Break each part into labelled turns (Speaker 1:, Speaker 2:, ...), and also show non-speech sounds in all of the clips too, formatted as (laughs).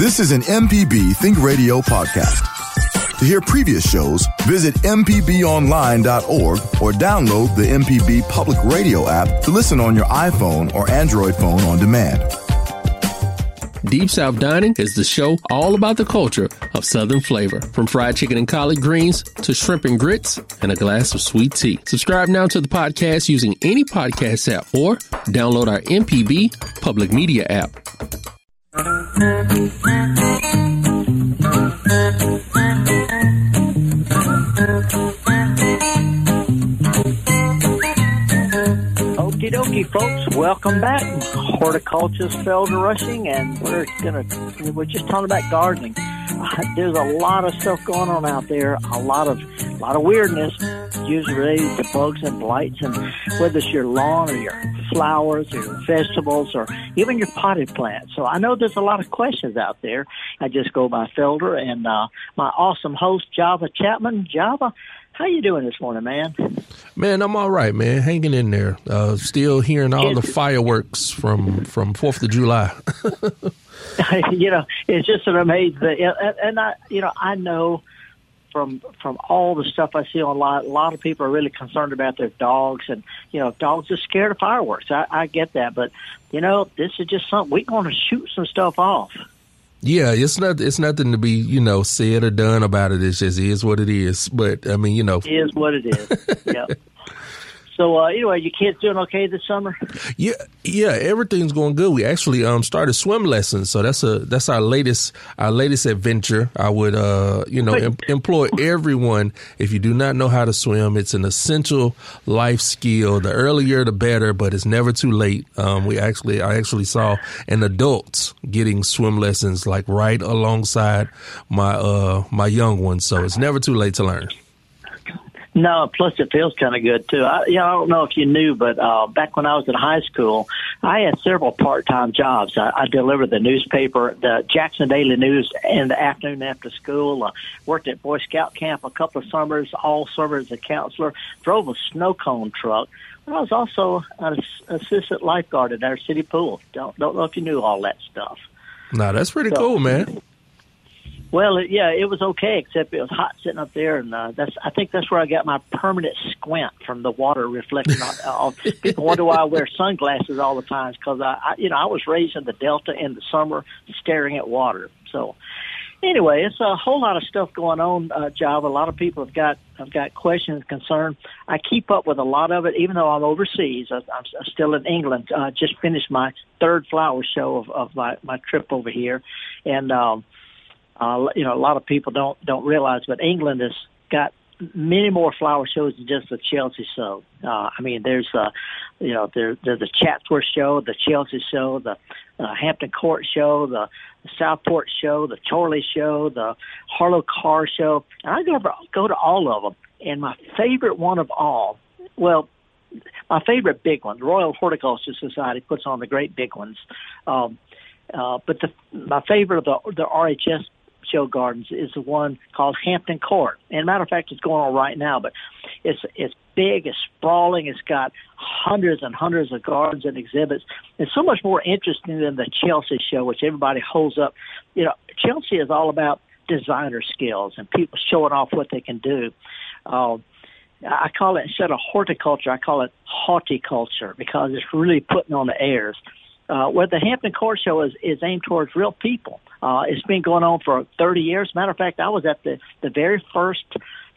Speaker 1: This is an MPB Think Radio podcast. To hear previous shows, visit MPBOnline.org or download the MPB Public Radio app to listen on your iPhone or Android phone on demand.
Speaker 2: Deep South Dining is the show all about the culture of Southern flavor, from fried chicken and collard greens to shrimp and grits and a glass of sweet tea. Subscribe now to the podcast using any podcast app or download our MPB Public Media app.
Speaker 3: Okie dokie, folks. Welcome back. Horticulturist Felder Rushing, and we're gonna we're just talking about gardening. (laughs) There's a lot of stuff going on out there. A lot of a lot of weirdness, usually related to bugs and blights, and whether it's your lawn or your flowers or your vegetables or even your potted plants. So I know there's a lot of questions out there. I just go by Felder and uh, my awesome host Java Chapman. Java, how you doing this morning, man?
Speaker 4: Man, I'm all right, man. Hanging in there. Uh, still hearing all the fireworks from from Fourth of July. (laughs) (laughs)
Speaker 3: you know, it's just an amazing. And, and I, you know, I know from from all the stuff I see online, a lot of people are really concerned about their dogs, and you know, dogs are scared of fireworks. I, I get that, but you know, this is just something we're going to shoot some stuff off.
Speaker 4: Yeah, it's not. It's nothing to be, you know, said or done about it. It just is what it is. But I mean, you know,
Speaker 3: it is what it is. (laughs) yeah. So uh, anyway, your kids doing okay this summer?
Speaker 4: Yeah, yeah, everything's going good. We actually um started swim lessons, so that's a that's our latest our latest adventure. I would uh you know em- employ (laughs) everyone. If you do not know how to swim, it's an essential life skill. The earlier the better, but it's never too late. Um, we actually I actually saw an adult getting swim lessons like right alongside my uh my young ones, so it's never too late to learn.
Speaker 3: No, plus it feels kind of good too. I, you know, I don't know if you knew, but uh, back when I was in high school, I had several part-time jobs. I, I delivered the newspaper, the Jackson Daily News, in the afternoon after school. Uh, worked at Boy Scout camp a couple of summers, all summers as a counselor. Drove a snow cone truck. I was also an assistant lifeguard at our city pool. Don't don't know if you knew all that stuff.
Speaker 4: No, that's pretty so, cool, man.
Speaker 3: Well, yeah, it was okay, except it was hot sitting up there, and uh, that's I think that's where I got my permanent squint from the water reflecting on. off. People wonder why I wear sunglasses all the time because I, I, you know, I was raised in the Delta in the summer, staring at water. So, anyway, it's a whole lot of stuff going on, uh, Java. A lot of people have got have got questions, concern. I keep up with a lot of it, even though I'm overseas. I, I'm still in England. Uh, just finished my third flower show of, of my my trip over here, and. um uh, you know, a lot of people don't don't realize, but England has got many more flower shows than just the Chelsea show. Uh, I mean, there's uh, you know, there, there's the Chatsworth show, the Chelsea show, the uh, Hampton Court show, the, Southport show, the Chorley show, the Harlow Carr show. And I go go to all of them. And my favorite one of all, well, my favorite big one, the Royal Horticultural Society puts on the great big ones. Um, uh, but the, my favorite of the, the RHS show gardens is the one called Hampton Court. And matter of fact, it's going on right now, but it's it's big, it's sprawling, it's got hundreds and hundreds of gardens and exhibits. It's so much more interesting than the Chelsea show, which everybody holds up. You know, Chelsea is all about designer skills and people showing off what they can do. Uh, I call it instead of horticulture, I call it horticulture because it's really putting on the airs. Uh, where the Hampton Court Show is, is aimed towards real people. Uh, it's been going on for 30 years. Matter of fact, I was at the, the very first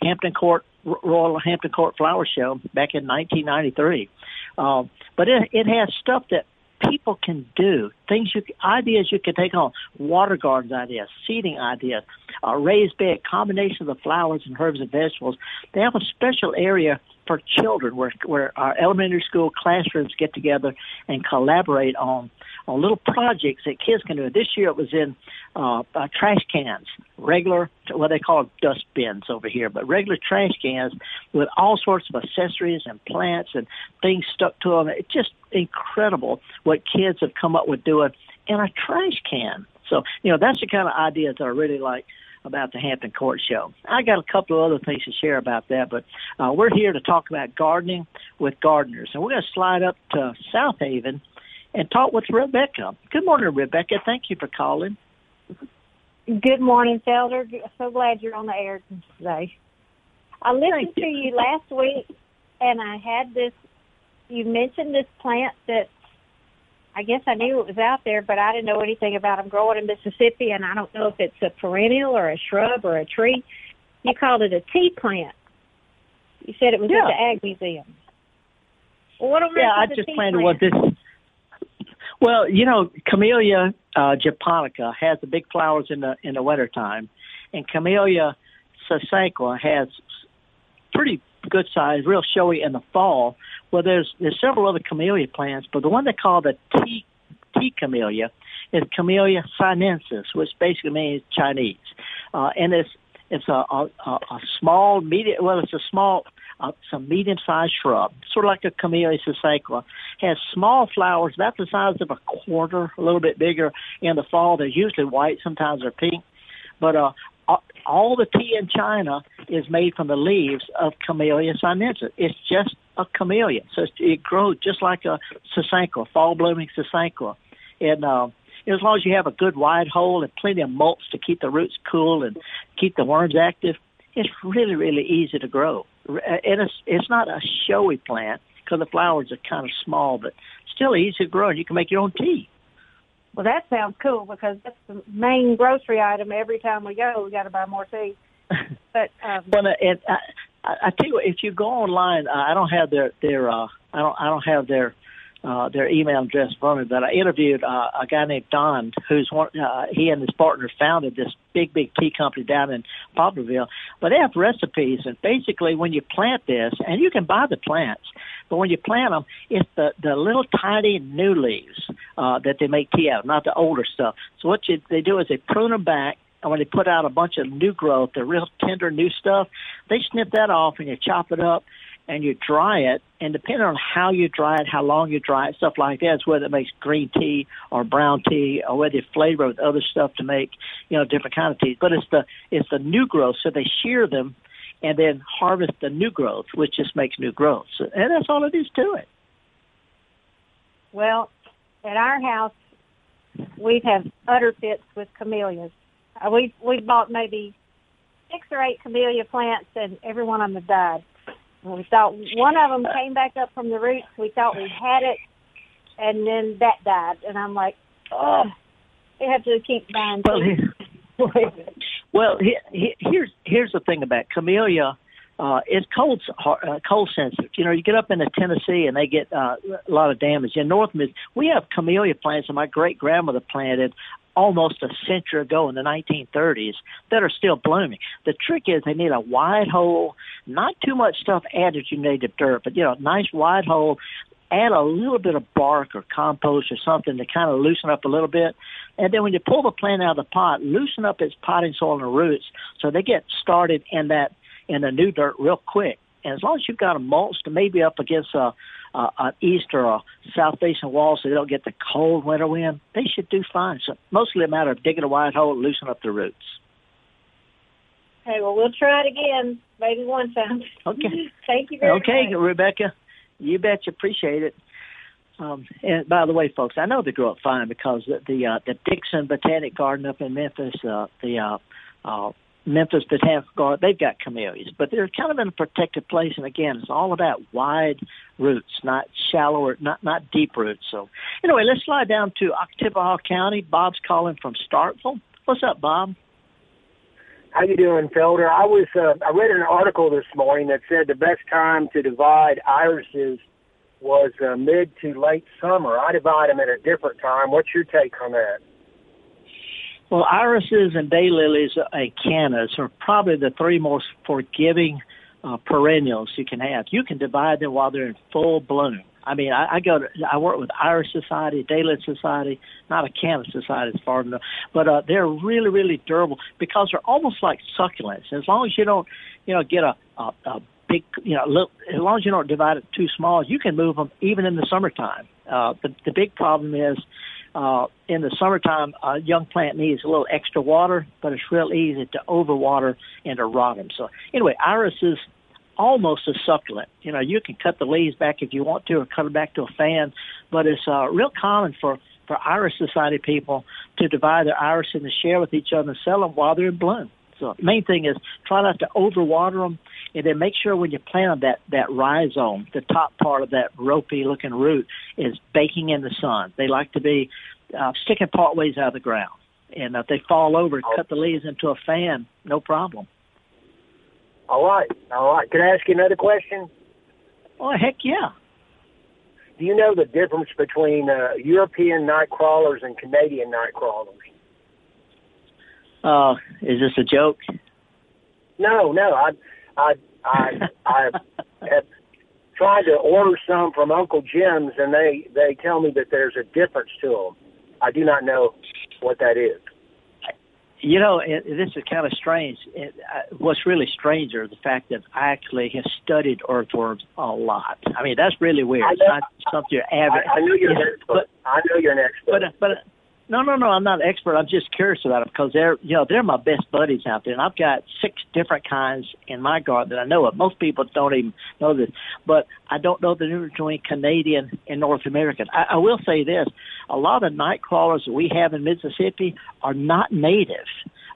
Speaker 3: Hampton Court Royal Hampton Court Flower Show back in 1993. Uh, but it, it has stuff that people can do, things you, ideas you can take on, water gardens ideas, seeding ideas, uh, raised bed, combination of the flowers and herbs and vegetables. They have a special area for children where, where our elementary school classrooms get together and collaborate on on little projects that kids can do. This year it was in uh, uh, trash cans, regular, what they call dust bins over here, but regular trash cans with all sorts of accessories and plants and things stuck to them. It's just incredible what kids have come up with doing in a trash can. So, you know, that's the kind of ideas that I really like about the Hampton Court Show. I got a couple of other things to share about that, but uh, we're here to talk about gardening with gardeners. And we're going to slide up to South Haven and talk with Rebecca. Good morning, Rebecca. Thank you for calling.
Speaker 5: Good morning, Felder. So glad you're on the air today. I listened to you last week, and I had this. You mentioned this plant that I guess I knew it was out there, but I didn't know anything about them growing in Mississippi, and I don't know if it's a perennial or a shrub or a tree. You called it a tea plant. You said it was
Speaker 3: yeah.
Speaker 5: at the Ag Museum. Well, what
Speaker 3: yeah, I just planted what this. (laughs) Well, you know, Camellia uh, japonica has the big flowers in the in the wintertime, and Camellia sasanqua has pretty good size, real showy in the fall. Well, there's there's several other camellia plants, but the one they call the tea tea camellia is Camellia sinensis, which basically means Chinese, uh, and it's it's a, a, a small medium. Well, it's a small uh, some medium-sized shrub, sort of like a Camellia sasanqua. Has small flowers about the size of a quarter, a little bit bigger. In the fall, they're usually white. Sometimes they're pink. But uh, all the tea in China is made from the leaves of Camellia sinensis. It's just a camellia, so it grows just like a sasanqua, fall blooming sasanqua. And uh, as long as you have a good wide hole and plenty of mulch to keep the roots cool and keep the worms active, it's really really easy to grow. And it's it's not a showy plant because the flowers are kind of small, but still easy to grow, and you can make your own tea.
Speaker 5: Well, that sounds cool because that's the main grocery item every time we go. We got to buy more tea. (laughs) But um,
Speaker 3: well, it, I, I tell you, what, if you go online, uh, I don't have their their uh, I don't I don't have their uh, their email address for me, but I interviewed uh, a guy named Don, who's one. Uh, he and his partner founded this big, big tea company down in Poplarville. But they have recipes, and basically, when you plant this, and you can buy the plants, but when you plant them, it's the the little tiny new leaves uh, that they make tea out, of, not the older stuff. So what you, they do is they prune them back and when they put out a bunch of new growth, the real tender new stuff, they snip that off and you chop it up and you dry it, and depending on how you dry it, how long you dry it, stuff like that, whether it makes green tea or brown tea, or whether you flavor it with other stuff to make, you know, different kind of teas. But it's the it's the new growth, so they shear them and then harvest the new growth, which just makes new growth. So, and that's all it is to it.
Speaker 5: Well, at our house, we've utter fits with camellias. Uh, we we bought maybe six or eight camellia plants, and every one of them died. We thought one of them came back up from the roots. We thought we had it, and then that died. And I'm like, oh, we have to keep buying.
Speaker 3: Well, (laughs) well he, he, here's here's the thing about camellia. Uh, it's cold uh, cold sensitive. You know, you get up into Tennessee and they get uh, a lot of damage. In North Mid, we have camellia plants that my great grandmother planted almost a century ago in the 1930s that are still blooming. The trick is they need a wide hole, not too much stuff added to native dirt, but you know, nice wide hole. Add a little bit of bark or compost or something to kind of loosen up a little bit. And then when you pull the plant out of the pot, loosen up its potting soil and roots so they get started in that in the new dirt real quick. And as long as you've got them mulched, maybe up against a uh, an east or a south facing wall so they don't get the cold winter wind, they should do fine. So mostly a matter of digging a wide hole and loosen up the roots.
Speaker 5: Okay, well, we'll try it again, maybe one time.
Speaker 3: Okay. (laughs)
Speaker 5: Thank you very
Speaker 3: okay,
Speaker 5: much. Okay,
Speaker 3: Rebecca. You bet you appreciate it. Um, and by the way, folks, I know they grow up fine because the the, uh, the Dixon Botanic Garden up in Memphis, uh, the uh, uh, Memphis Botanical Garden, they've got camellias, but they're kind of in a protected place. And again, it's all about wide roots, not shallower, not not deep roots. So anyway, let's slide down to Oktibbeha County. Bob's calling from Starkville. What's up, Bob?
Speaker 6: How you doing, Felder? I was uh, I read an article this morning that said the best time to divide irises was uh, mid to late summer. I divide them at a different time. What's your take on that?
Speaker 3: Well, irises and daylilies and cannas are probably the three most forgiving uh, perennials you can have. You can divide them while they're in full bloom. I mean, I, I go to, I work with Iris Society, Daylily Society, not a Canna Society as far know, but uh, they're really, really durable because they're almost like succulents. As long as you don't, you know, get a, a, a big, you know, look, as long as you don't divide it too small, you can move them even in the summertime. Uh, the, the big problem is uh, in the summertime, a young plant needs a little extra water, but it's real easy to overwater and to rot them. So anyway, iris is almost a succulent. You know, you can cut the leaves back if you want to, or cut them back to a fan, but it's uh, real common for for Iris Society people to divide their iris and to share with each other and sell them while they're in bloom. So main thing is try not to overwater them, and then make sure when you plant them that that rhizome, the top part of that ropey looking root, is baking in the sun. They like to be uh, sticking part ways out of the ground, and if they fall over, cut the leaves into a fan, no problem.
Speaker 6: All right, all right. Can I ask you another question?
Speaker 3: Oh heck yeah!
Speaker 6: Do you know the difference between uh, European night crawlers and Canadian night crawlers?
Speaker 3: Uh, is this a joke?
Speaker 6: No, no. I, I, I, I have tried to order some from Uncle Jim's, and they they tell me that there's a difference to them. I do not know what that is.
Speaker 3: You know, it, this is kind of strange. It, uh, what's really stranger is the fact that I actually have studied earthworms a lot. I mean, that's really weird. It's not something you're.
Speaker 6: I, I know you're an (laughs) expert.
Speaker 3: But,
Speaker 6: I know you're an expert.
Speaker 3: but but no, no, no. I'm not an expert. I'm just curious about them because they're, you know, they're my best buddies out there, and I've got six different kinds in my garden that I know of. Most people don't even know this, but I don't know the difference between Canadian and North American. I, I will say this: a lot of night crawlers that we have in Mississippi are not native.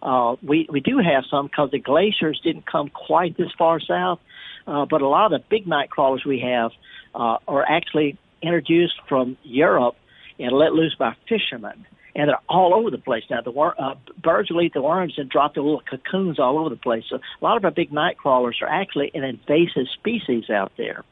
Speaker 3: Uh, we we do have some because the glaciers didn't come quite this far south, uh, but a lot of the big night crawlers we have uh, are actually introduced from Europe and let loose by fishermen and they're all over the place now. The wor- uh, birds will eat the worms and drop their little cocoons all over the place. So a lot of our big night crawlers are actually an invasive species out there.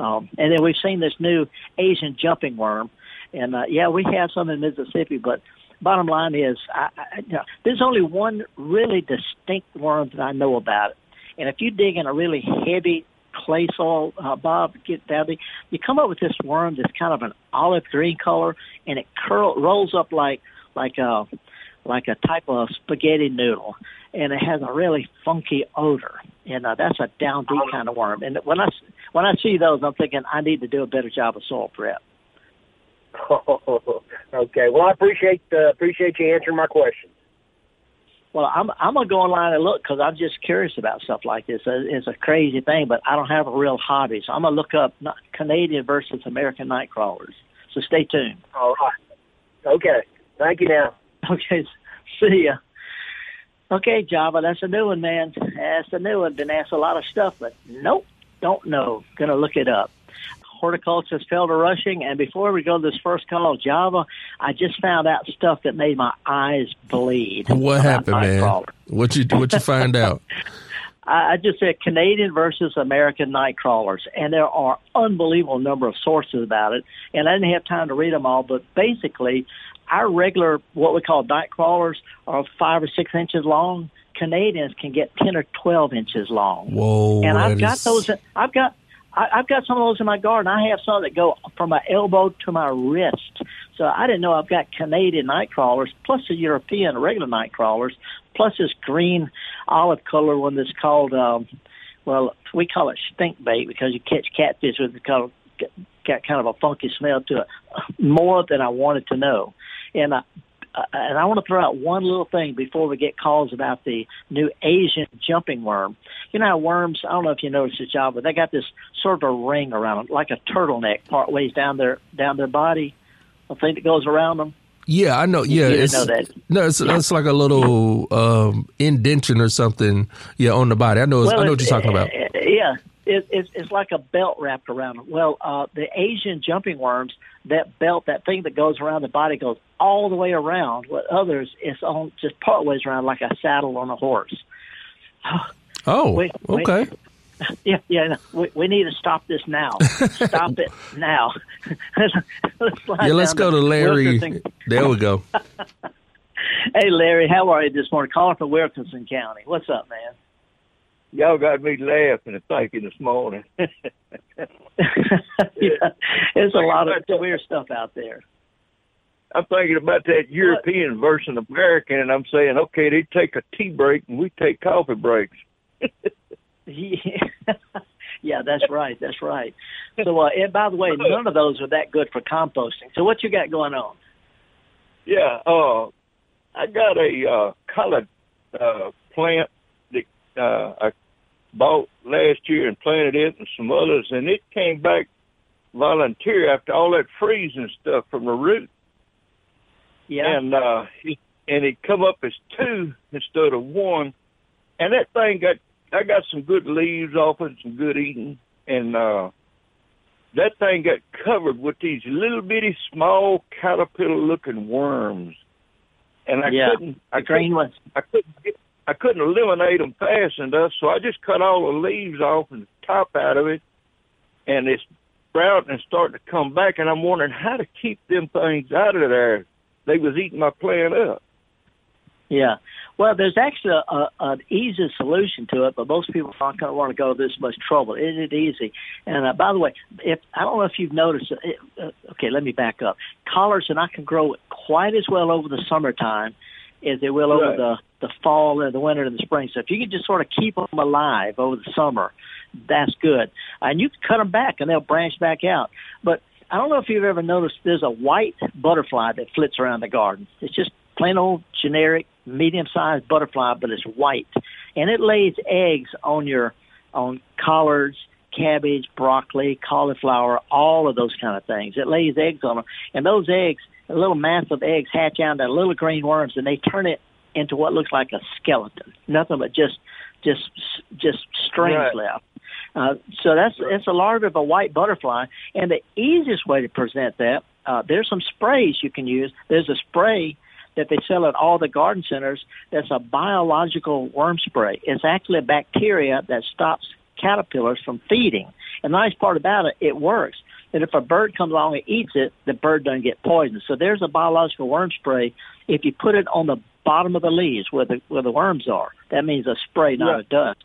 Speaker 3: Um, and then we've seen this new Asian jumping worm, and uh, yeah, we have some in Mississippi. But bottom line is, I, I, you know, there's only one really distinct worm that I know about. And if you dig in a really heavy clay soil, uh, Bob, get down there, you come up with this worm that's kind of an olive green color, and it curl rolls up like like a like a type of spaghetti noodle, and it has a really funky odor. And uh, that's a down deep kind of worm. And when I when I see those, I'm thinking I need to do a better job of soil prep. (laughs)
Speaker 6: Okay. Well, I appreciate uh, appreciate you answering my question.
Speaker 3: Well, I'm I'm gonna go online and look because I'm just curious about stuff like this. Uh, it's a crazy thing, but I don't have a real hobby, so I'm gonna look up Canadian versus American night crawlers. So stay tuned.
Speaker 6: All right. Okay. Thank you. Now. (laughs)
Speaker 3: Okay. See ya. Okay, Java, that's a new one, man. That's a new one. Been asked a lot of stuff, but nope, don't know. Gonna look it up horticulturist Felder Rushing. And before we go to this first call, Java, I just found out stuff that made my eyes bleed.
Speaker 4: What happened, man? What you what you find (laughs) out?
Speaker 3: I just said Canadian versus American night crawlers, and there are unbelievable number of sources about it. And I didn't have time to read them all, but basically, our regular what we call night crawlers are five or six inches long. Canadians can get ten or twelve inches long.
Speaker 4: Whoa!
Speaker 3: And I've got is... those. I've got I, I've got some of those in my garden. I have some that go from my elbow to my wrist. So I didn't know I've got Canadian night crawlers, plus the European regular night crawlers, plus this green olive color one that's called, um, well, we call it stink bait because you catch catfish with it. Called, got kind of a funky smell to it, more than I wanted to know. And uh, uh, and I want to throw out one little thing before we get calls about the new Asian jumping worm. You know how worms, I don't know if you noticed this job, but they got this sort of a ring around them, like a turtleneck part ways down their down their body, a thing that goes around them.
Speaker 4: Yeah, I know. Yeah,
Speaker 3: it's know that.
Speaker 4: no, it's yeah. it's like a little um, indention or something. Yeah, on the body. I know. Well, I know what you're talking about.
Speaker 3: Yeah, it, it's, it's like a belt wrapped around them. Well, uh, the Asian jumping worms, that belt, that thing that goes around the body, goes all the way around. With others, it's on just part ways around, like a saddle on a horse.
Speaker 4: Oh, (sighs) we, okay.
Speaker 3: We, (laughs) yeah, yeah. We, we need to stop this now. stop it (laughs) now. (laughs)
Speaker 4: let's yeah, let's go to Larry. There we go.
Speaker 3: hey, Larry, how are you this morning? Calling from Wilkinson County. What's up, man?
Speaker 7: Y'all got me laughing and thinking this morning. (laughs) yeah,
Speaker 3: there's a lot of weird stuff out there.
Speaker 7: I'm thinking about that European what? versus American, and I'm saying, okay, they take a tea break and we take coffee breaks.
Speaker 3: yeah. (laughs) yeah, that's right. That's right. So, uh, and by the way, (laughs) none of those are that good for composting. So, what you got going on?
Speaker 7: Yeah, uh, I got a uh, colored uh, plant uh, I bought last year and planted it and some others, and it came back volunteer after all that freezing stuff from the root.
Speaker 3: Yeah.
Speaker 7: And uh, he, and it come up as two instead of one, and that thing got I got some good leaves off it, some good eating, and uh, that thing got covered with these little bitty small caterpillar looking worms, and I
Speaker 3: Yeah,
Speaker 7: couldn't I
Speaker 3: The green ones.
Speaker 7: I couldn't get, I couldn't eliminate them fast enough, so I just cut all the leaves off and the top out of it, and it's sprouting and starting to come back. And I'm wondering how to keep them things out of there. They was eating my plant up.
Speaker 3: Yeah. Well, there's actually a, a, an easy solution to it, but most people aren't going to want to go this much trouble. It is easy. And uh, by the way, if I don't know if you've noticed, it, uh, okay, let me back up. Collards are not going to grow quite as well over the summertime as they will over the the fall and the winter and the spring. So if you can just sort of keep them alive over the summer, that's good. And you can cut them back and they'll branch back out. But I don't know if you've ever noticed there's a white butterfly that flits around the garden. It's just plain old generic medium sized butterfly, but it's white. And it lays eggs on your on collards, cabbage, broccoli, cauliflower, all of those kind of things. It lays eggs on them. And those eggs, a little mass of eggs hatch out into little green worms and they turn it into what looks like a skeleton. Nothing but just just just strings
Speaker 7: Right.
Speaker 3: left. Uh, so that's it's a larva of a white butterfly, and the easiest way to present that uh, there's some sprays you can use. There's a spray that they sell at all the garden centers. That's a biological worm spray. It's actually a bacteria that stops caterpillars from feeding. And the nice part about it, it works. That if a bird comes along and eats it, the bird doesn't get poisoned. So there's a biological worm spray. If you put it on the bottom of the leaves where the where the worms are, that means a spray, not
Speaker 7: Yeah.
Speaker 3: a dust.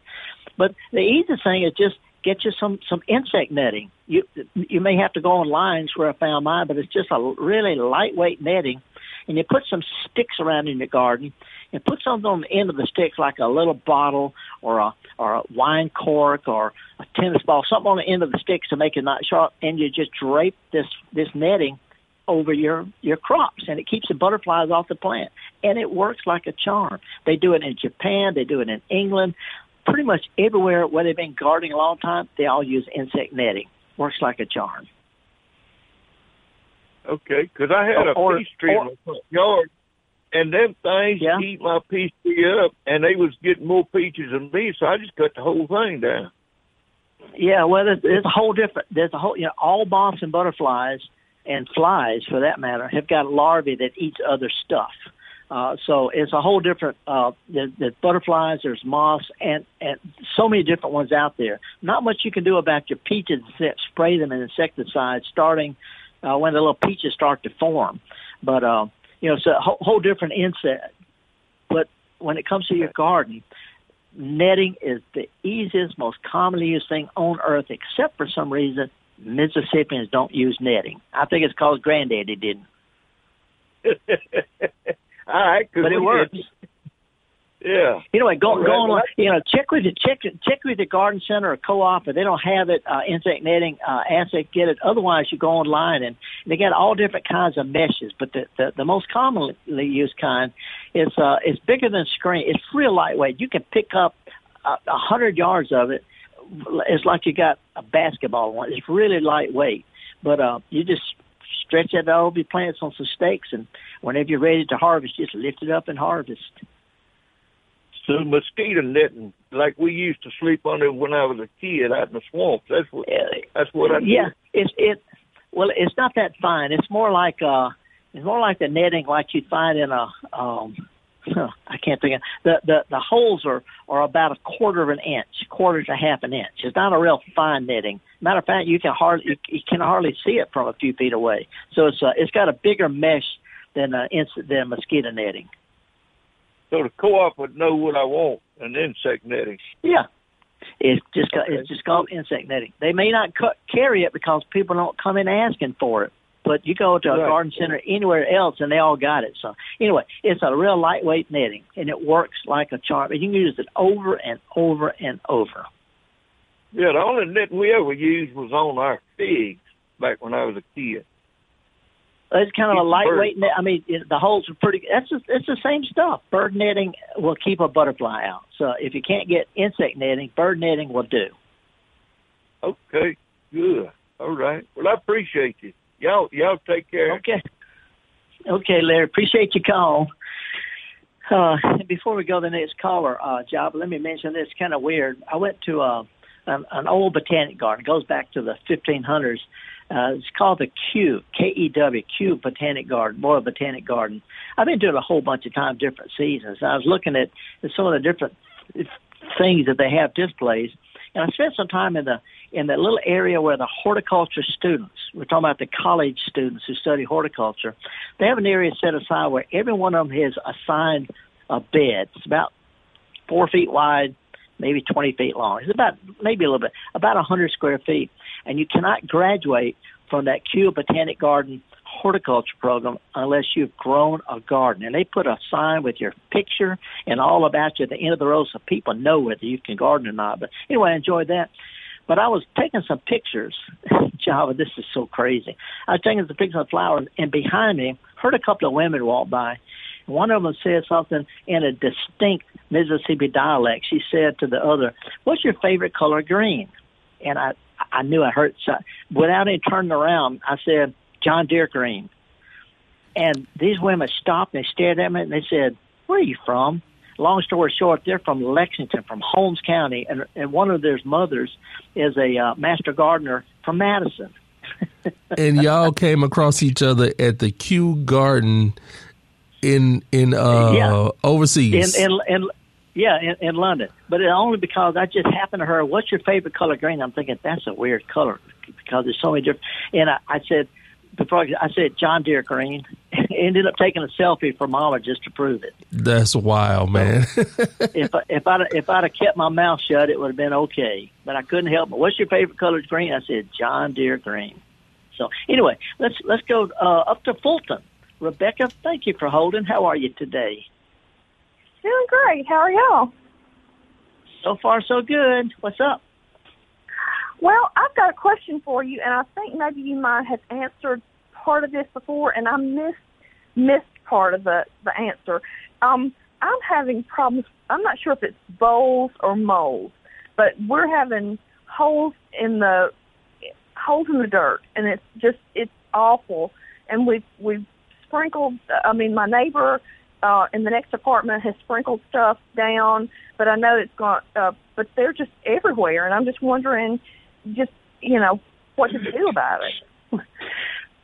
Speaker 3: But the easiest thing is just get you some some insect netting. You you may have to go online where I found mine, but it's just a really lightweight netting, and you put some sticks around in your garden, and put something on the end of the sticks like a little bottle or a or a wine cork or a tennis ball, something on the end of the sticks to make it not sharp, and you just drape this this netting over your your crops and it keeps the butterflies off the plant. And it works like a charm. They do it in japan they do it in england pretty much everywhere where they've been gardening a long time they all use insect netting. Works like a charm.
Speaker 7: Okay, because I had a
Speaker 3: Or-
Speaker 7: peach tree
Speaker 3: or-
Speaker 7: in my front yard, and them things
Speaker 3: Yeah.
Speaker 7: eat my peach tree up, and they was getting more peaches than me, so I just cut the whole thing down.
Speaker 3: Yeah, well, there's, there's a whole different. There's a whole, you know, all moths and butterflies and flies, for that matter, have got larvae that eats other stuff. Uh, so it's a whole different. Uh, there's, there's butterflies, there's moths, and and so many different ones out there. Not much you can do about your peaches except spray them in insecticide starting uh, when the little peaches start to form. But uh, you know, it's a whole, whole different insect. But when it comes to your garden, netting is the easiest, most commonly used thing on earth, except for some reason Mississippians don't use netting. I think it's because Granddaddy didn't. (laughs)
Speaker 7: All right,
Speaker 3: But it works.
Speaker 7: did- Yeah.
Speaker 3: Anyway, go
Speaker 7: right,
Speaker 3: go on. You know, check with the check check with the garden center or co-op. If they don't have it, uh, insect netting, uh, they get it. Otherwise, you go online and they got all different kinds of meshes. But the the, the most commonly used kind is uh, it's bigger than screen. It's real lightweight. You can pick up a, a hundred yards of it. It's like you got a basketball one. It's really lightweight, but uh, you just stretch it over your plants on some stakes, and whenever you're ready to harvest, just lift it up and harvest.
Speaker 7: So mosquito netting, like we used to sleep under when I was a kid out in the swamps. That's what. That's what I
Speaker 3: yeah, it's it. Well, it's not that fine. It's more like uh, it's more like the netting like you'd find in a um. (laughs) I can't think of the the the holes are are about a quarter of an inch, quarter to half an inch. It's not a real fine netting. Matter of fact, you can hardly you, you can hardly see it from a few feet away. So it's uh, it's got a bigger mesh than uh, than mosquito netting.
Speaker 7: So the co-op would know what I want, and insect netting.
Speaker 3: Yeah. It's just
Speaker 7: Okay.
Speaker 3: it's just called insect netting. They may not cut, carry it because people don't come in asking for it. But you go to a
Speaker 7: Right.
Speaker 3: garden center anywhere else and they all got it. So anyway, it's a real lightweight netting and it works like a charm. And you can use it over and over and over.
Speaker 7: Yeah, the only netting we ever used was on our figs back when I was a kid.
Speaker 3: It's kind of a
Speaker 7: Keep
Speaker 3: lightweight net. I mean, it, the holes are pretty. That's just, it's the same stuff. Bird netting will keep a butterfly out. So if you can't get insect netting, bird netting will do.
Speaker 7: Okay, good. All right. Well, I appreciate you. Y'all, y'all take care.
Speaker 3: Okay. Okay, Larry, appreciate your call. Uh, before we go to the next caller, uh, Java, let me mention this kind of weird. I went to uh, an, an old botanic garden. It goes back to the 1500s. Uh, it's called the Kew, K-E-W, Kew Botanic Garden, Royal Botanic Garden. I've been doing a whole bunch of times, different seasons. I was looking at some of the different things that they have displayed, and I spent some time in the in the little area where the horticulture students, we're talking about the college students who study horticulture, they have an area set aside where every one of them has assigned a bed. It's about four feet wide, maybe 20 feet long. It's about, maybe a little bit, about 100 square feet. And you cannot graduate from that Kew Botanic Garden horticulture program unless you've grown a garden. And they put a sign with your picture and all about you at the end of the road so people know whether you can garden or not. But anyway, I enjoyed that. But I was taking some pictures. (laughs) Java, this is so crazy. I was taking some pictures of flowers, and behind me, heard a couple of women walk by. One of them said something in a distinct Mississippi dialect. She said to the other, "What's your favorite color green?" And I, I knew I heard. So without any turning around, I said, "John Deere green." And these women stopped and they stared at me and they said, "Where are you from?" long story short, they're from Lexington, from Holmes County, and, and one of their mothers is a uh, master gardener from Madison. (laughs)
Speaker 4: and y'all came across each other at the Kew Garden in in uh, yeah. overseas.
Speaker 3: In, in, in yeah, in, in London, but it only because I just happened to her. What's your favorite color green? I'm thinking that's a weird color because there's so many different. And I, I said, before I said John Deere green. (laughs) Ended up taking a selfie for Mama just to prove it.
Speaker 4: That's wild, man. (laughs)
Speaker 3: if I, if I if I'd have kept my mouth shut, it would have been okay. But I couldn't help it. What's your favorite color? Green. I said John Deere green. So anyway, let's let's go uh, up to Fulton. Rebecca, thank you for holding. How are you today?
Speaker 8: Doing great. How are y'all?
Speaker 3: So far, so good. What's up?
Speaker 8: Well, I've got a question for you, and I think maybe you might have answered part of this before, and I missed missed part of the the answer. Um, I'm having problems. I'm not sure if it's voles or moles, but we're having holes in the holes in the dirt, and it's just it's awful. And we've we've sprinkled. I mean, my neighbor uh, in the next apartment has sprinkled stuff down, but I know it's gone. Uh, but they're just everywhere, and I'm just wondering, just you know, what to do about it. (laughs)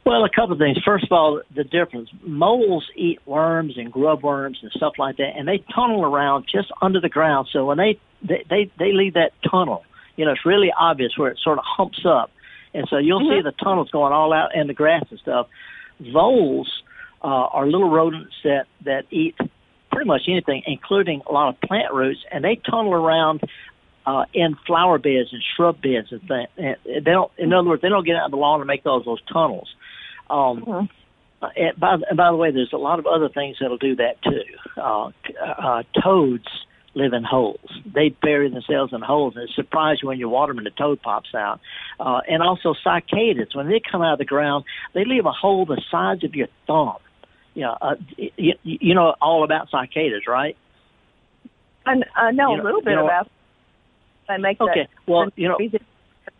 Speaker 3: Well, a couple of things. First of all, the difference. Moles eat worms and grub worms and stuff like that, and they tunnel around just under the ground. So when they they they, they leave that tunnel, you know, it's really obvious where it sort of humps up, and so you'll mm-hmm. see the tunnels going all out in the grass and stuff. Voles uh, are little rodents that that eat pretty much anything, including a lot of plant roots, and they tunnel around uh, in flower beds and shrub beds and things. And they don't, in other words, they don't get out of the lawn to make those those tunnels. Um, mm-hmm. And by, and by the way, there's a lot of other things that'll do that too. Uh, uh, toads live in holes. They bury themselves in holes, and it's you when you water them and the toad pops out. Uh, and also cicadas, when they come out of the ground, they leave a hole the size of your thumb. Know, uh, you, you know all about cicadas, right?
Speaker 8: I, I know, you know a little bit you know, about. They make
Speaker 3: okay.
Speaker 8: That
Speaker 3: well, you know,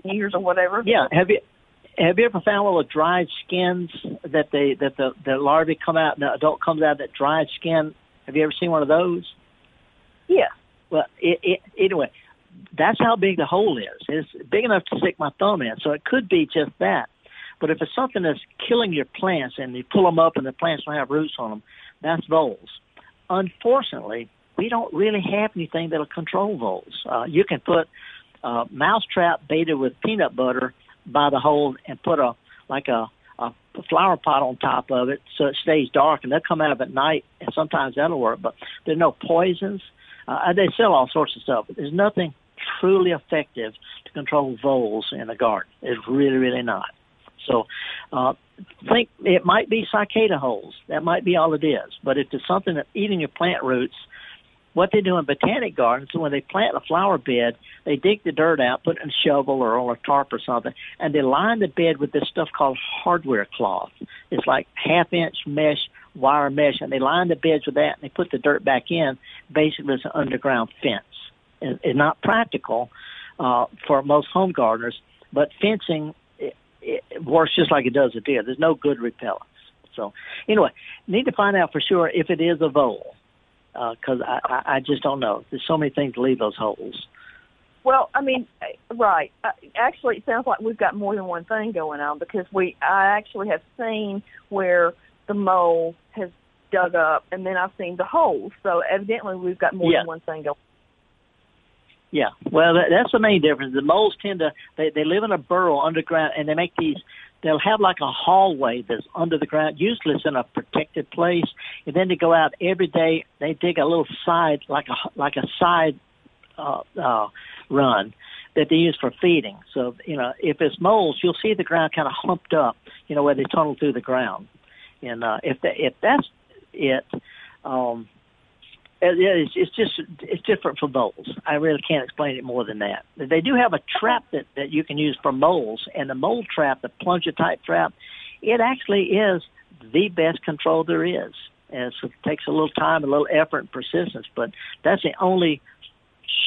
Speaker 8: years or whatever.
Speaker 3: Yeah. Have you have you ever found little dried skins that they that the the larvae come out and the adult comes out of that dried skin? Have you ever seen one of those?
Speaker 8: Yeah.
Speaker 3: Well, it, it, anyway, that's how big the hole is. It's big enough to stick my thumb in, so it could be just that. But if it's something that's killing your plants and you pull them up and the plants don't have roots on them, that's voles. Unfortunately, we don't really have anything that'll control voles. Uh, you can put a mouse trap baited with peanut butter by the hole and put a like a, a flower pot on top of it so it stays dark and they'll come out of at night and sometimes that'll work but there's no poisons uh, they sell all sorts of stuff there's nothing truly effective to control voles in a garden it's really really not so uh think it might be cicada holes that might be all it is but if it's something that's eating your plant roots what they do in botanic gardens, when they plant a flower bed, they dig the dirt out, put it in a shovel or on a tarp or something, and they line the bed with this stuff called hardware cloth. It's like half inch mesh, wire mesh, and they line the beds with that and they put the dirt back in. Basically, it's an underground fence. It's not practical uh, for most home gardeners, but fencing it, works just like it does a deer. There's no good repellents. So anyway, need to find out for sure if it is a vole, because uh, I, I I just don't know. There's so many things to leave those holes.
Speaker 8: Well, I mean, right. Uh, actually, it sounds like we've got more than one thing going on because we, I actually have seen where the mole has dug up, and then I've seen the holes. So evidently, we've got more
Speaker 3: Yeah.
Speaker 8: than one thing going.
Speaker 3: Yeah, well, that, that's the main difference. The moles tend to they they live in a burrow underground, and they make these. They'll have like a hallway that's under the ground. Usually, it's in a protected place, and then they go out every day. They dig a little side, like a like a side uh, uh, run that they use for feeding. So you know, if it's moles, you'll see the ground kind of humped up. You know, where they tunnel through the ground, and uh, if that if that's it. Um, yeah, it's, it's just it's different for moles. I really can't explain it more than that. They do have a trap that that you can use for moles, and the mole trap, the plunger type trap, it actually is the best control there is. And so it takes a little time, a little effort, and persistence, but that's the only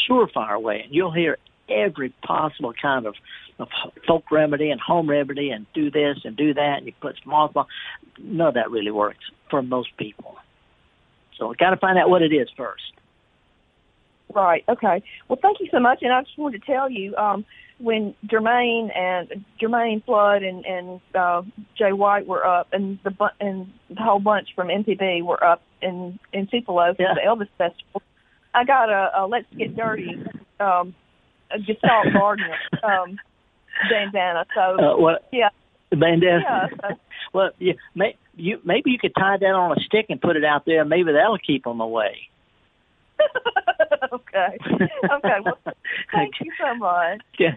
Speaker 3: surefire way. And you'll hear every possible kind of, of folk remedy and home remedy, and do this and do that, and you put small. None of that really works for most people. So got to find out what it is first.
Speaker 8: Right. Okay. Well, thank you so much. And I just wanted to tell you, um, when Jermaine and Jermaine Flood and and uh, Jay White were up, and the bu- and the whole bunch from MPB were up in in Tupelo for
Speaker 3: Yeah.
Speaker 8: the Elvis Festival. I got a, a Let's Get Dirty um, a Gestalt Gardener um, bandana. So
Speaker 3: Uh, what
Speaker 8: yeah,
Speaker 3: bandana?
Speaker 8: yeah. So, (laughs)
Speaker 3: Well, you, may, you maybe you could tie that on a stick and put it out there. Maybe that'll keep them away. (laughs)
Speaker 8: okay. Okay. Well, thank you so much. (laughs)
Speaker 3: Yeah.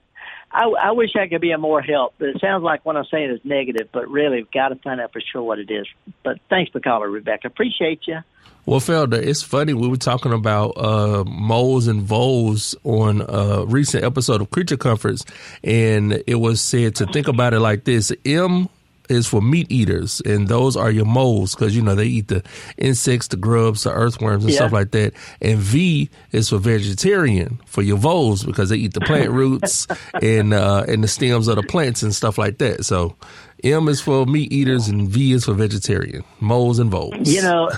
Speaker 3: I, I wish I could be of more help, but it sounds like what I'm saying is negative. But really, we've got to find out for sure what it is. But thanks for calling, Rebecca. Appreciate you.
Speaker 4: Well, Felder, it's funny. We were talking about uh, moles and voles on a recent episode of Creature Comforts, and it was said to think about it like this: M is for meat eaters, and those are your moles because you know they eat the insects, the grubs, the earthworms, and
Speaker 3: Yeah.
Speaker 4: stuff like that. And V is for vegetarian for your voles because they eat the plant (laughs) roots and uh, and the stems of the plants and stuff like that. So. M is for meat eaters and V is for vegetarian. Moles and voles.
Speaker 3: You know,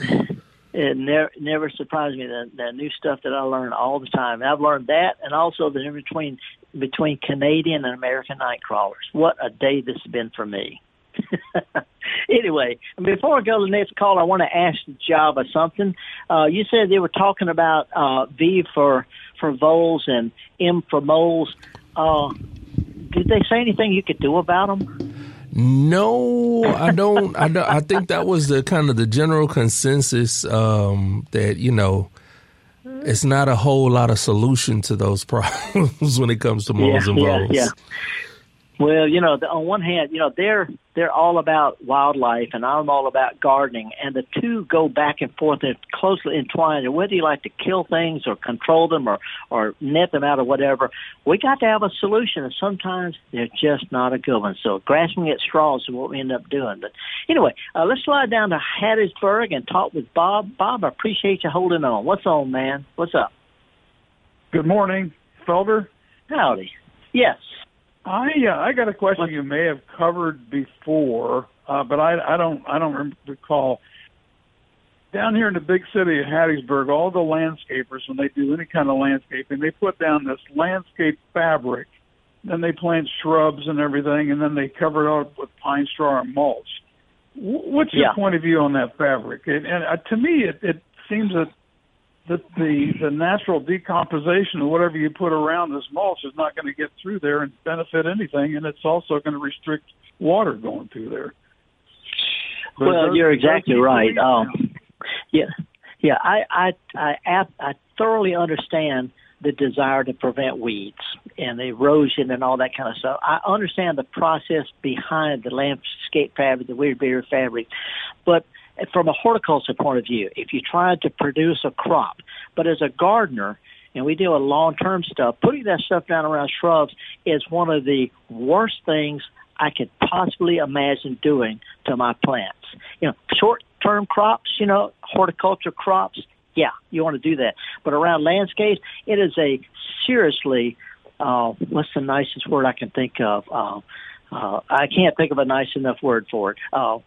Speaker 3: it never never surprised me that, the new stuff that I learn all the time. I've learned that, and also the difference between between Canadian and American night crawlers. What a day this has been for me. (laughs) anyway, before I go to the next call, I want to ask Java something. Uh, you said they were talking about uh, V for for voles and M for moles. Uh, did they say anything you could do about them?
Speaker 4: No, I don't. I don't. I think that was the kind of the general consensus um, that you know, it's not a whole lot of solution to those (laughs) problems when it comes to moles and
Speaker 3: yeah,
Speaker 4: voles.
Speaker 3: yeah. Well, you know, the, on one hand, you know, they're they're all about wildlife, and I'm all about gardening, and the two go back and forth and closely entwined. And whether you like to kill things or control them or or net them out or whatever, we got to have a solution. And sometimes they're just not a good one. So grasping at straws is what we end up doing. But anyway, uh, let's slide down to Hattiesburg and talk with Bob. Bob, I appreciate you holding on. What's on, man? What's up?
Speaker 9: Good morning, Felder.
Speaker 3: Howdy. Yes.
Speaker 9: I uh, I got a question you may have covered before, uh, but I I don't I don't recall. Down here in the big city of Hattiesburg, all the landscapers when they do any kind of landscaping, they put down this landscape fabric. Then they plant shrubs and everything, and then they cover it up with pine straw and mulch. What's your
Speaker 3: Yeah.
Speaker 9: point of view on that fabric? And, and uh, to me, it, it seems that that the the natural decomposition of whatever you put around this mulch is not going to get through there and benefit anything, and it's also going to restrict water going through there. But
Speaker 3: Well, you're exactly right. Um, yeah, yeah. I I I, ab- I thoroughly understand the desire to prevent weeds and erosion and all that kind of stuff. I understand the process behind the landscape fabric, the weed barrier fabric, but from a horticulture point of view, if you try to produce a crop, but as a gardener, and we deal with long-term stuff, putting that stuff down around shrubs is one of the worst things I could possibly imagine doing to my plants. You know, short-term crops, you know, horticulture crops, yeah, you want to do that. But around landscapes, it is a seriously, uh, what's the nicest word I can think of? Uh, uh, I can't think of a nice enough word for it. Uh,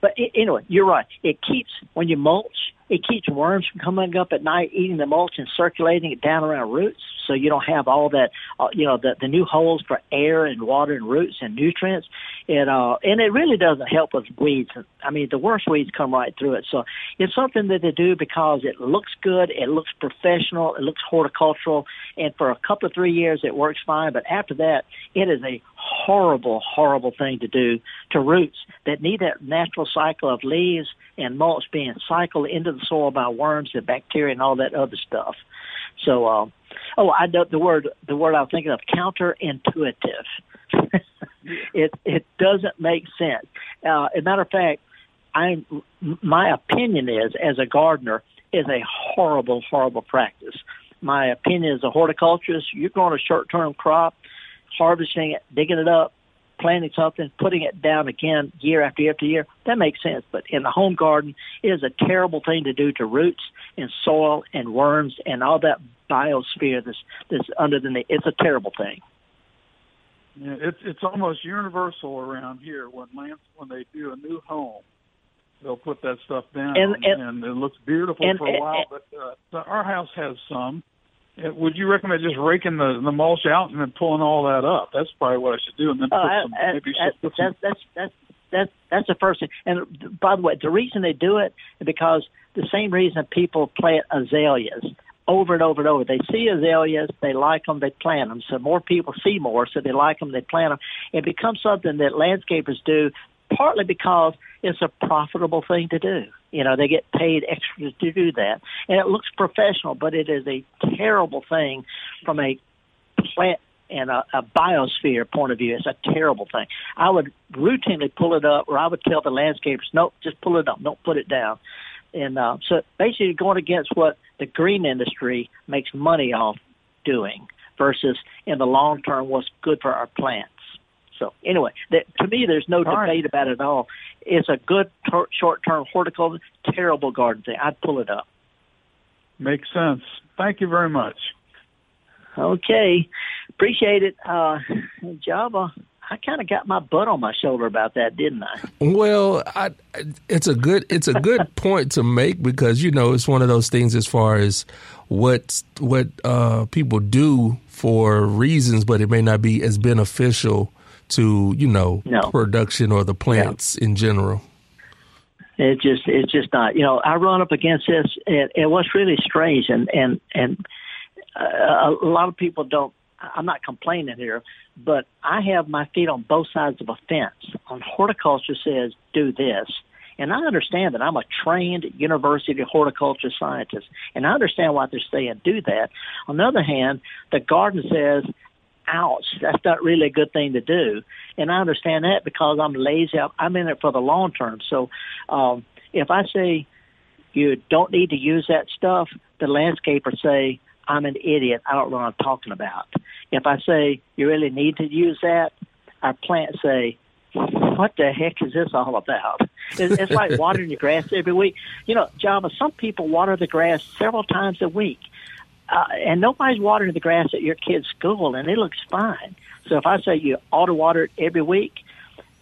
Speaker 3: but it, anyway, you're right. It keeps when you mulch, it keeps worms from coming up at night, eating the mulch and circulating it down around roots, so you don't have all that, uh, you know, the the new holes for air and water and roots and nutrients. It uh, and it really doesn't help with weeds. I mean, the worst weeds come right through it. So it's something that they do because it looks good, it looks professional, it looks horticultural, and for a couple of three years it works fine. But after that, it is a horrible, horrible thing to do to roots that need that natural cycle of leaves and mulch being cycled into the soil by worms and bacteria and all that other stuff. So, uh, oh, I know the word the word I was thinking of counterintuitive. (laughs) it it doesn't make sense. Uh, as a matter of fact, I my opinion is as a gardener is a horrible horrible practice. My opinion as a horticulturist, you're growing a short term crop, harvesting it, digging it up, planting something, putting it down again year after year after year, that makes sense. But in the home garden, it is a terrible thing to do to roots and soil and worms and all that biosphere that's, that's under the, it's a terrible thing.
Speaker 9: Yeah, it's it's almost universal around here when lands when they do a new home, they'll put that stuff down,
Speaker 3: and, and,
Speaker 9: and it looks beautiful
Speaker 3: and,
Speaker 9: for a while. but uh, our house has some, would you recommend just raking the, the mulch out and then pulling all that up? That's probably what I should do, and then
Speaker 3: uh,
Speaker 9: put some,
Speaker 3: I,
Speaker 9: maybe
Speaker 3: I,
Speaker 9: put
Speaker 3: some. That's that's that's that's the first thing. And by the way, the reason they do it is because the same reason people plant azaleas over and over and over. They see azaleas, they like them, they plant them. So more people see more, so they like them, they plant them. It becomes something that landscapers do partly because it's a profitable thing to do. You know, they get paid extra to do that. And it looks professional, but it is a terrible thing from a plant and a, a biosphere point of view. It's a terrible thing. I would routinely pull it up, or I would tell the landscapers, nope, just pull it up, don't put it down. And uh, so basically going against what the green industry makes money off doing versus in the long term what's good for our plants. So anyway, that, to me, there's no
Speaker 9: all
Speaker 3: debate about it at all. It's a good ter- short-term horticulture, terrible garden thing. I'd pull it up.
Speaker 9: Makes sense. Thank you very much.
Speaker 3: Okay, appreciate it, uh, Java. I kind of got my butt on my shoulder about that, didn't I?
Speaker 4: Well, I, it's a good it's a good (laughs) point to make because you know it's one of those things as far as what what uh, people do for reasons, but it may not be as beneficial to you know
Speaker 3: No.
Speaker 4: production or the plants in general.
Speaker 3: It just it's just not. You know, I run up against this, and, and what's really strange, and and and uh, a lot of people don't. I'm not complaining here, but I have my feet on both sides of a fence. On horticulture says do this, and I understand that I'm a trained university horticulture scientist, and I understand why they're saying do that. On the other hand, the garden says ouch, that's not really a good thing to do. And I understand that because I'm lazy. I'm in it for the long term. So um, if I say you don't need to use that stuff, the landscaper say I'm an idiot. I don't know what I'm talking about. If I say you really need to use that, our plants say, what the heck is this all about? It's, it's like (laughs) watering your grass every week. You know, Java, some people water the grass several times a week uh, and nobody's watering the grass at your kid's school, and it looks fine. So if I say you ought to water it every week,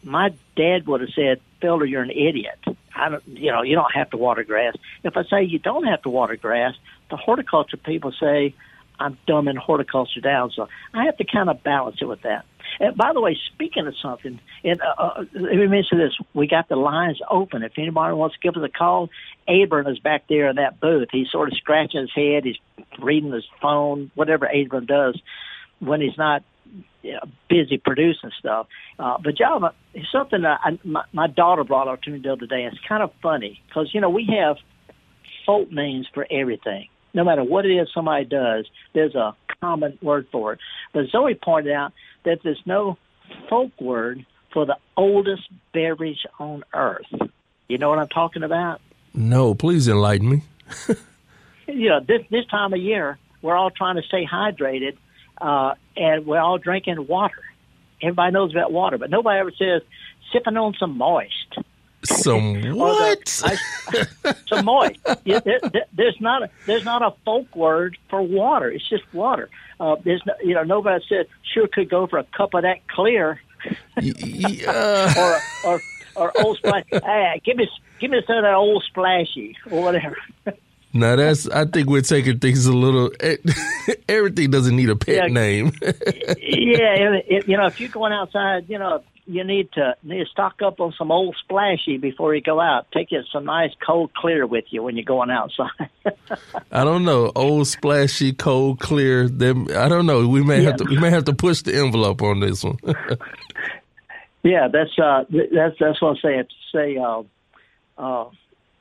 Speaker 3: my dad would have said, "Felder, you're an idiot. I don't, you know, you don't have to water grass." If I say you don't have to water grass, the horticulture people say I'm dumbing horticulture down. So I have to kind of balance it with that. And by the way, speaking of something, and uh, uh, let me mention this: we got the lines open. If anybody wants to give us a call, Abram is back there in that booth. He's sort of scratching his head. He's reading his phone, whatever Abram does when he's not busy producing stuff. Uh, but Java, it's something that I, my, my daughter brought up to me the other day. It's kind of funny because you know we have folk names for everything. No matter what it is somebody does, there's a common word for it. But Zoe pointed out that there's no folk word for the oldest beverage on earth. You know what I'm talking about?
Speaker 4: No, please enlighten me. (laughs)
Speaker 3: You know, this this time of year, we're all trying to stay hydrated, uh, and we're all drinking water. Everybody knows about water, but nobody ever says sipping on some moist.
Speaker 4: Some (laughs)
Speaker 3: the-
Speaker 4: what?
Speaker 3: I- (laughs) some moist. Yeah, there, there- there's not a there's not a folk word for water. It's just water. Uh, there's no, you know nobody said sure could go for a cup of that clear
Speaker 4: Y- y- (laughs) uh,
Speaker 3: or or or old splash. hey, give me give me some of that old splashy or whatever.
Speaker 4: Now that's I think we're taking things a little. (laughs) Everything doesn't need a pet
Speaker 3: Yeah.
Speaker 4: name. (laughs)
Speaker 3: yeah, it, you know, if you're going outside, you know, you need to need to stock up on some old splashy before you go out. Take you some nice cold clear with you when you're going outside. (laughs)
Speaker 4: I don't know. Old splashy, cold, clear. Them. I don't know. We may have to. We may have to push the envelope on this one.
Speaker 3: yeah, that's uh, that's that's what I'm saying. Say, uh, uh,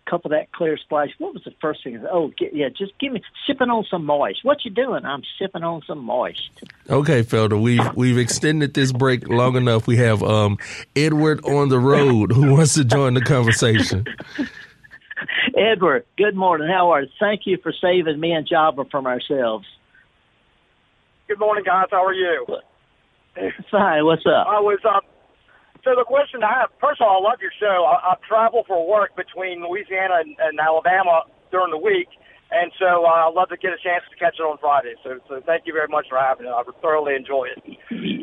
Speaker 3: cup of that clear splash. What was the first thing? Oh, get, yeah, just give me sipping on some moist. What you doing? I'm sipping on some moist.
Speaker 4: okay, Felder. We've we've extended this break long enough. We have um, Edward on the road who wants to join the conversation. (laughs)
Speaker 3: Edward, good morning. How are you? Thank you for saving me and Java from ourselves.
Speaker 10: Good morning, guys. How are you?
Speaker 3: Fine. What's up?
Speaker 10: I was uh, so the question I have. First of all, I love your show. I, I travel for work between Louisiana and, and Alabama during the week, and so uh, I'd love to get a chance to catch it on Friday. So, so thank you very much for having it. I thoroughly enjoy it.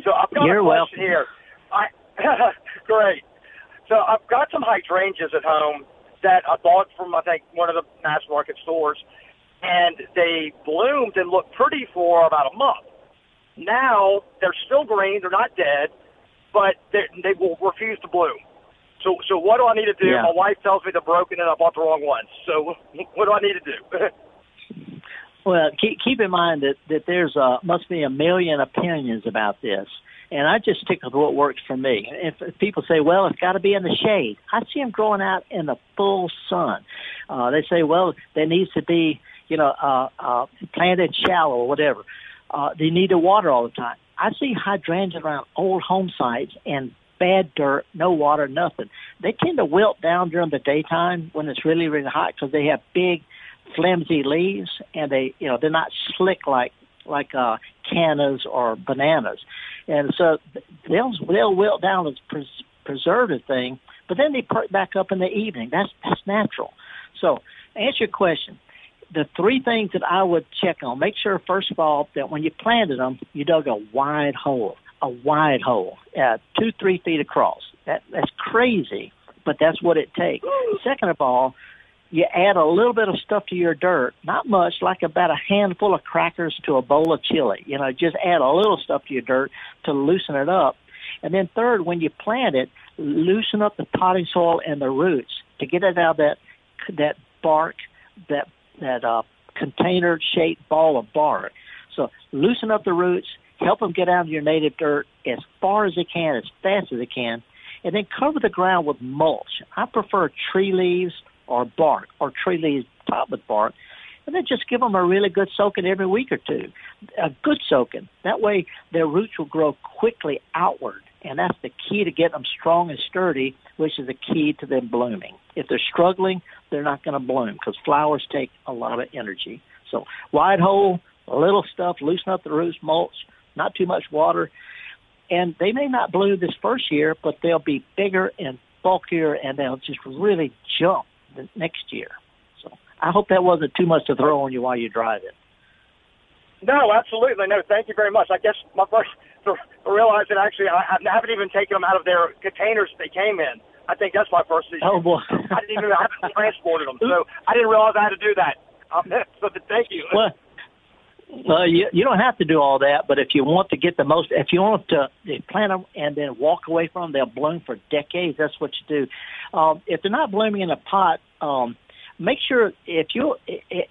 Speaker 10: So I've got
Speaker 3: You're
Speaker 10: a
Speaker 3: welcome.
Speaker 10: question here. I (laughs) great. So I've got some hydrangeas at home that I bought from I think one of the mass market stores, and they bloomed and looked pretty for about a month. Now they're still green, they're not dead, but they, they will refuse to bloom. So, so what do I need to do?
Speaker 3: Yeah.
Speaker 10: My wife tells me they're broken and I bought the wrong ones. So, (laughs) what do I need to do? (laughs)
Speaker 3: Well, keep, keep in mind that, that there's uh, must be a million opinions about this. And I just stick with what works for me. If, if people say, well, it's got to be in the shade, I see them growing out in the full sun. Uh, they say, well, there needs to be, you know, uh, uh, planted shallow or whatever. Uh, they need to water all the time. I see hydrangeas around old home sites and bad dirt, no water, nothing. They tend to wilt down during the daytime when it's really, really hot because they have big, flimsy leaves and they, you know, they're not slick like like uh, cannas or bananas, and so they'll they'll wilt down as pres- preservative thing, but then they perk back up in the evening. That's that's natural. So, answer your question, the three things that I would check on. Make sure first of all that when you planted them, you dug a wide hole, a wide hole, uh, two three feet across. That that's crazy, but that's what it takes. Second of all, you add a little bit of stuff to your dirt, not much, like about a handful of crackers to a bowl of chili. You know, just add a little stuff to your dirt to loosen it up. And then third, when you plant it, loosen up the potting soil and the roots to get it out of that that bark, that that uh, container shaped ball of bark. So loosen up the roots, help them get out of your native dirt as far as they can, as fast as they can, and then cover the ground with mulch. I prefer tree leaves or bark, or tree leaves topped with bark, and then just give them a really good soaking every week or two. A good soaking. That way their roots will grow quickly outward, and that's the key to getting them strong and sturdy, which is the key to them blooming. If they're struggling, they're not going to bloom because flowers take a lot of energy. So wide hole, little stuff, loosen up the roots, mulch, not too much water, and they may not bloom this first year, but they'll be bigger and bulkier, and they'll just really jump the next year. So I hope that wasn't too much to throw on you while you're driving.
Speaker 10: No, absolutely. No, thank you very much. I guess my first to realize that actually I, I haven't even taken them out of their containers that they came in. I think that's my first issue.
Speaker 3: Oh boy!
Speaker 10: I didn't even I haven't (laughs) transported them, so I didn't realize I had to do that. Um, (laughs) so thank you.
Speaker 3: Well, well, you you don't have to do all that, but if you want to get the most, if you want to plant them and then walk away from them, they'll bloom for decades. That's what you do. Um, if they're not blooming in a pot, um, make sure if you it, it,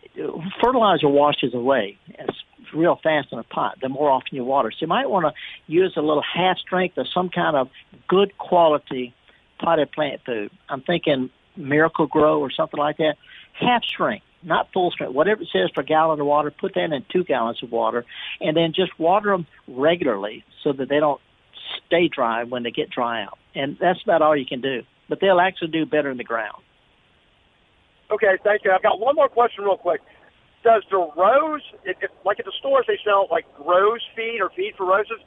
Speaker 3: fertilizer washes away. It's real fast in a pot. The more often you water, so you might want to use a little half strength or some kind of good quality potted plant food. I'm thinking Miracle-Gro or something like that. Half strength, not full strength. Whatever it says per gallon of water, put that in two gallons of water, and then just water them regularly so that they don't stay dry when they get dry out. And that's about all you can do. But they'll actually do better in the ground.
Speaker 10: Okay, thank you. I've got one more question, real quick. Does the rose, if, if, like at the stores, they sell like rose feed or feed for roses?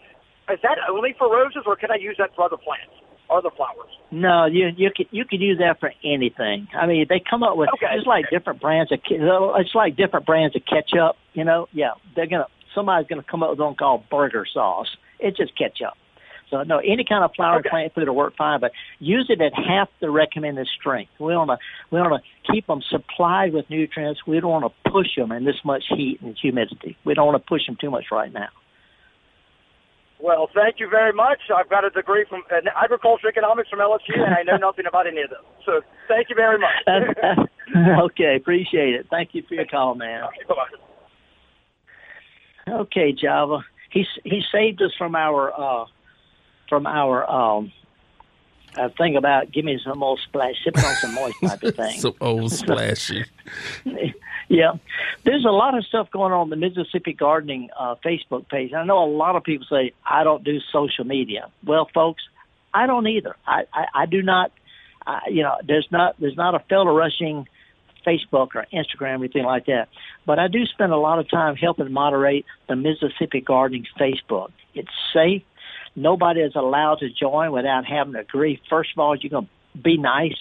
Speaker 10: Is that only for roses, or can I use that for other plants, other flowers?
Speaker 3: No, you you could you could use that for anything. I mean, they come up with
Speaker 10: Okay.
Speaker 3: it's like different brands of it's like different brands of ketchup. You know, yeah, they're gonna somebody's gonna come up with one called burger sauce. It's just ketchup. So no, any kind of flowering
Speaker 10: Okay.
Speaker 3: plant food will work fine, but use it at half the recommended strength. We want to we want to keep them supplied with nutrients. We don't want to push them in this much heat and humidity. We don't want to push them too much right now.
Speaker 10: Well, thank you very much. I've got a degree from uh, agriculture economics from LSU, and I know nothing about any of them. So thank you very much. (laughs)
Speaker 3: okay, appreciate it. Thank you for your call, man. Okay, Java. He he saved us from our uh, from our um, uh, thing about give me some old splash, sipping on some moist type of thing. (laughs)
Speaker 4: some old splashy. (laughs)
Speaker 3: yeah, there's a lot of stuff going on the Mississippi Gardening uh, Facebook page. I know a lot of people say I don't do social media. Well, folks, I don't either. I I, I do not. Uh, you know, there's not there's not a Felder Rushing Facebook or Instagram or anything like that. But I do spend a lot of time helping moderate the Mississippi Gardening Facebook. It's safe. Nobody is allowed to join without having to agree. First of all, you're going to be nice.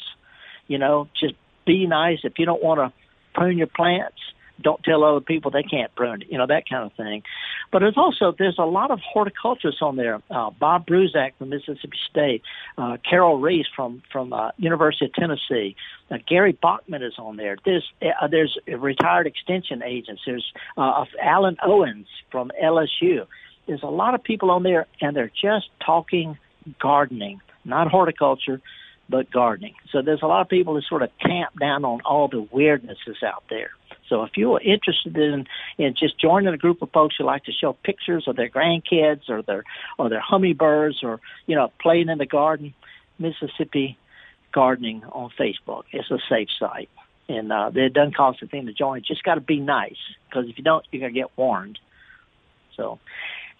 Speaker 3: You know, just be nice. If you don't want to prune your plants, don't tell other people they can't prune it. You know, that kind of thing. But there's also, there's a lot of horticulturists on there. Uh, Bob Brzuszek from Mississippi State, uh, Carol Reese from, from, uh, University of Tennessee, uh, Gary Bachman is on there. There's, uh, there's retired extension agents. There's, uh, Allen Owings from LSU. There's a lot of people on there and they're just talking gardening, not horticulture, but gardening. So there's a lot of people that sort of tamp down on all the weirdnesses out there. So if you are interested in in just joining a group of folks who like to show pictures of their grandkids or their or their hummingbirds or you know playing in the garden, Mississippi Gardening on Facebook. It's a safe site, and uh, it doesn't cost a thing to join. Just got to be nice because if you don't, you're gonna get warned. So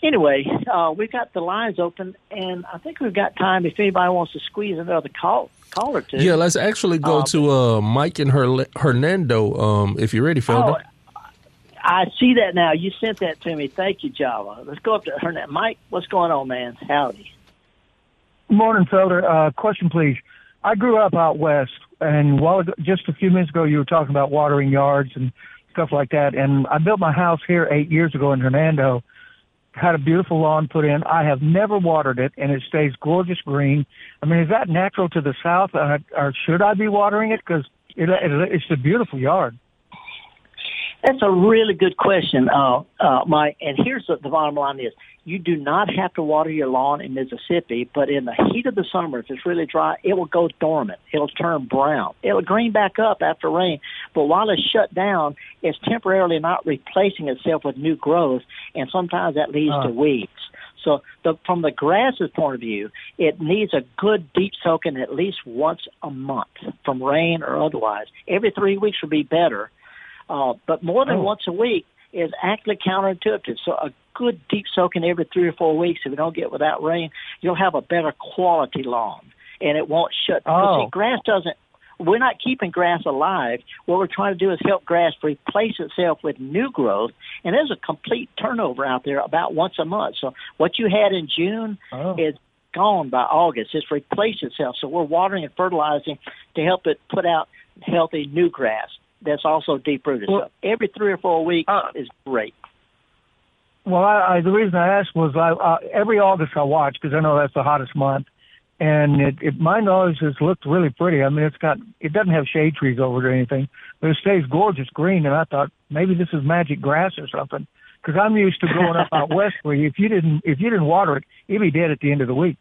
Speaker 3: anyway, uh, we've got the lines open, and I think we've got time if anybody wants to squeeze another call call or two.
Speaker 4: Yeah, let's actually go
Speaker 3: Um,
Speaker 4: to uh, Mike and Her- Hernando. Um, if you're ready, Felder.
Speaker 3: Oh, I see that now. You sent that to me. Thank you, Java. Let's go up to Hernando. Mike, what's going on, man? Howdy.
Speaker 11: Morning, Felder. Uh, question, please. I grew up out west, and while ago, just a few minutes ago, you were talking about watering yards and stuff like that. And I built my house here eight years ago in Hernando. Had a beautiful lawn put in. I have never watered it, and it stays gorgeous green. I mean, is that natural to the south, uh, or should I be watering it? Because it, it, it's a beautiful yard.
Speaker 3: That's a really good question, uh, uh, Mike. And here's what the bottom line: is you do not have to water your lawn in Mississippi, but in the heat of the summer, if it's really dry, it will go dormant. It'll turn brown. It'll green back up after rain. But while it's shut down, it's temporarily not replacing itself with new growth, and sometimes that leads to
Speaker 11: Uh.
Speaker 3: weeds. So the, from the grass's point of view, it needs a good deep soaking at least once a month from rain or otherwise. Every three weeks would be better. Uh, but more than
Speaker 11: Oh.
Speaker 3: once a week is actually counterintuitive. So a good deep soaking every three or four weeks, if you don't get without rain, you'll have a better quality lawn, and it won't shut.
Speaker 11: Oh.
Speaker 3: See, grass doesn't. We're not keeping grass alive. What we're trying to do is help grass replace itself with new growth, and there's a complete turnover out there about once a month. So what you had in June
Speaker 11: Oh.
Speaker 3: is gone by August. It's replaced itself. So we're watering and fertilizing to help it put out healthy new grass that's also deep rooted.
Speaker 11: Well-
Speaker 3: so every three or four weeks
Speaker 11: Uh,
Speaker 3: is great.
Speaker 11: Well, I, I, the reason I asked was I, uh, every August I watch because I know that's the hottest month, and it, it mine always has looked really pretty. I mean, it's got it doesn't have shade trees over it or anything, but it stays gorgeous green. And I thought maybe this is magic grass or something because I'm used to growing up out west where if you didn't if you didn't water it, it'd be dead at the end of the week.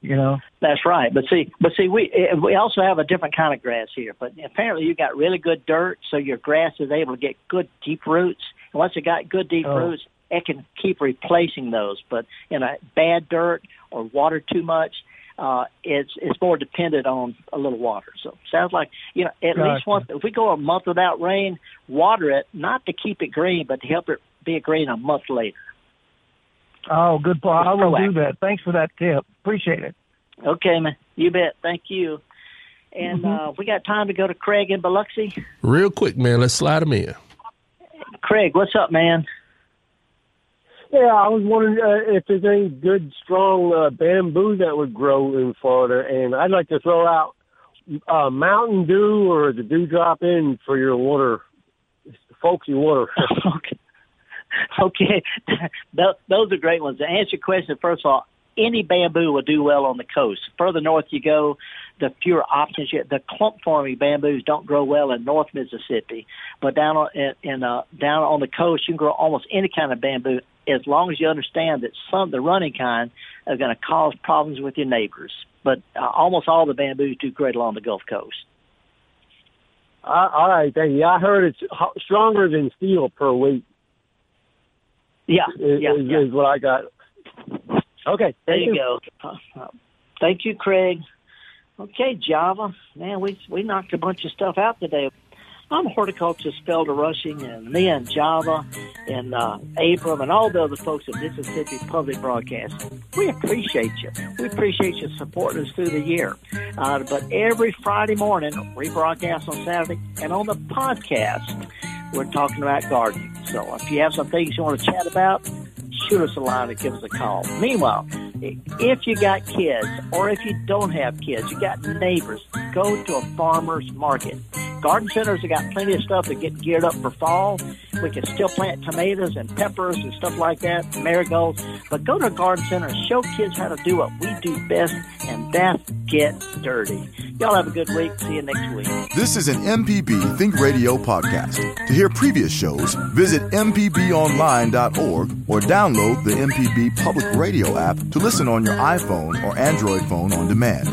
Speaker 11: You know.
Speaker 3: That's right. But see, but see, we eh, we also have a different kind of grass here. But apparently, you got really good dirt, so your grass is able to get good deep roots. And once it got good deep
Speaker 11: Oh.
Speaker 3: roots, it can keep replacing those. But in a bad dirt or water too much, uh, it's it's more dependent on a little water. So sounds like you know at least once. If we go a month without rain, water it not to keep it green, but to help it be green a month later.
Speaker 11: Oh, good. Paul. I will do that. Thanks for that tip. Appreciate it.
Speaker 3: Okay, man. You bet. Thank you. And uh, we got time to go to Craig in Biloxi.
Speaker 4: Real quick, man. Let's slide them in.
Speaker 3: Craig, what's up, man?
Speaker 12: Yeah, I was wondering uh, if there's any good, strong uh, bamboo that would grow in Florida, and I'd like to throw out uh, Mountain Dew or the Dewdrop in for your water, folksy water. (laughs)
Speaker 3: okay. Okay. Tho- Those are great ones. To answer your question, first of all, any bamboo will do well on the coast. Further north you go, the fewer options. You, the clump forming bamboos don't grow well in North Mississippi, but down on, in uh, down on the coast you can grow almost any kind of bamboo as long as you understand that some the running kind are going to cause problems with your neighbors. But uh, almost all the bamboos do great along the Gulf Coast.
Speaker 12: Uh, all right, thank you. I heard it's stronger than steel per weight.
Speaker 3: Yeah,
Speaker 12: is,
Speaker 3: yeah,
Speaker 12: is,
Speaker 3: yeah.
Speaker 12: is what I got. Okay,
Speaker 3: There
Speaker 12: thank
Speaker 3: you go. Uh, thank you, Craig. Okay, Java. Man, we we knocked a bunch of stuff out today. I'm horticulturist Felder Rushing, and me and Java and uh, Abram and all the other folks at Mississippi Public Broadcasting. We appreciate you. We appreciate you supporting us through the year. Uh, but every Friday morning, we broadcast on Saturday, and on the podcast, we're talking about gardening. So if you have some things you want to chat about, shoot us a line and give us a call. Meanwhile, if you got kids or if you don't have kids, you got neighbors, go to a farmer's market. Garden centers have got plenty of stuff to get geared up for fall. We can still plant tomatoes and peppers and stuff like that, marigolds. But go to a garden center and show kids how to do what we do best, and that's get dirty. Y'all have a good week. See you next week.
Speaker 1: This is an MPB Think Radio podcast. To hear previous shows, visit MPBOnline.org or download the MPB Public Radio app to listen on your iPhone or Android phone on demand.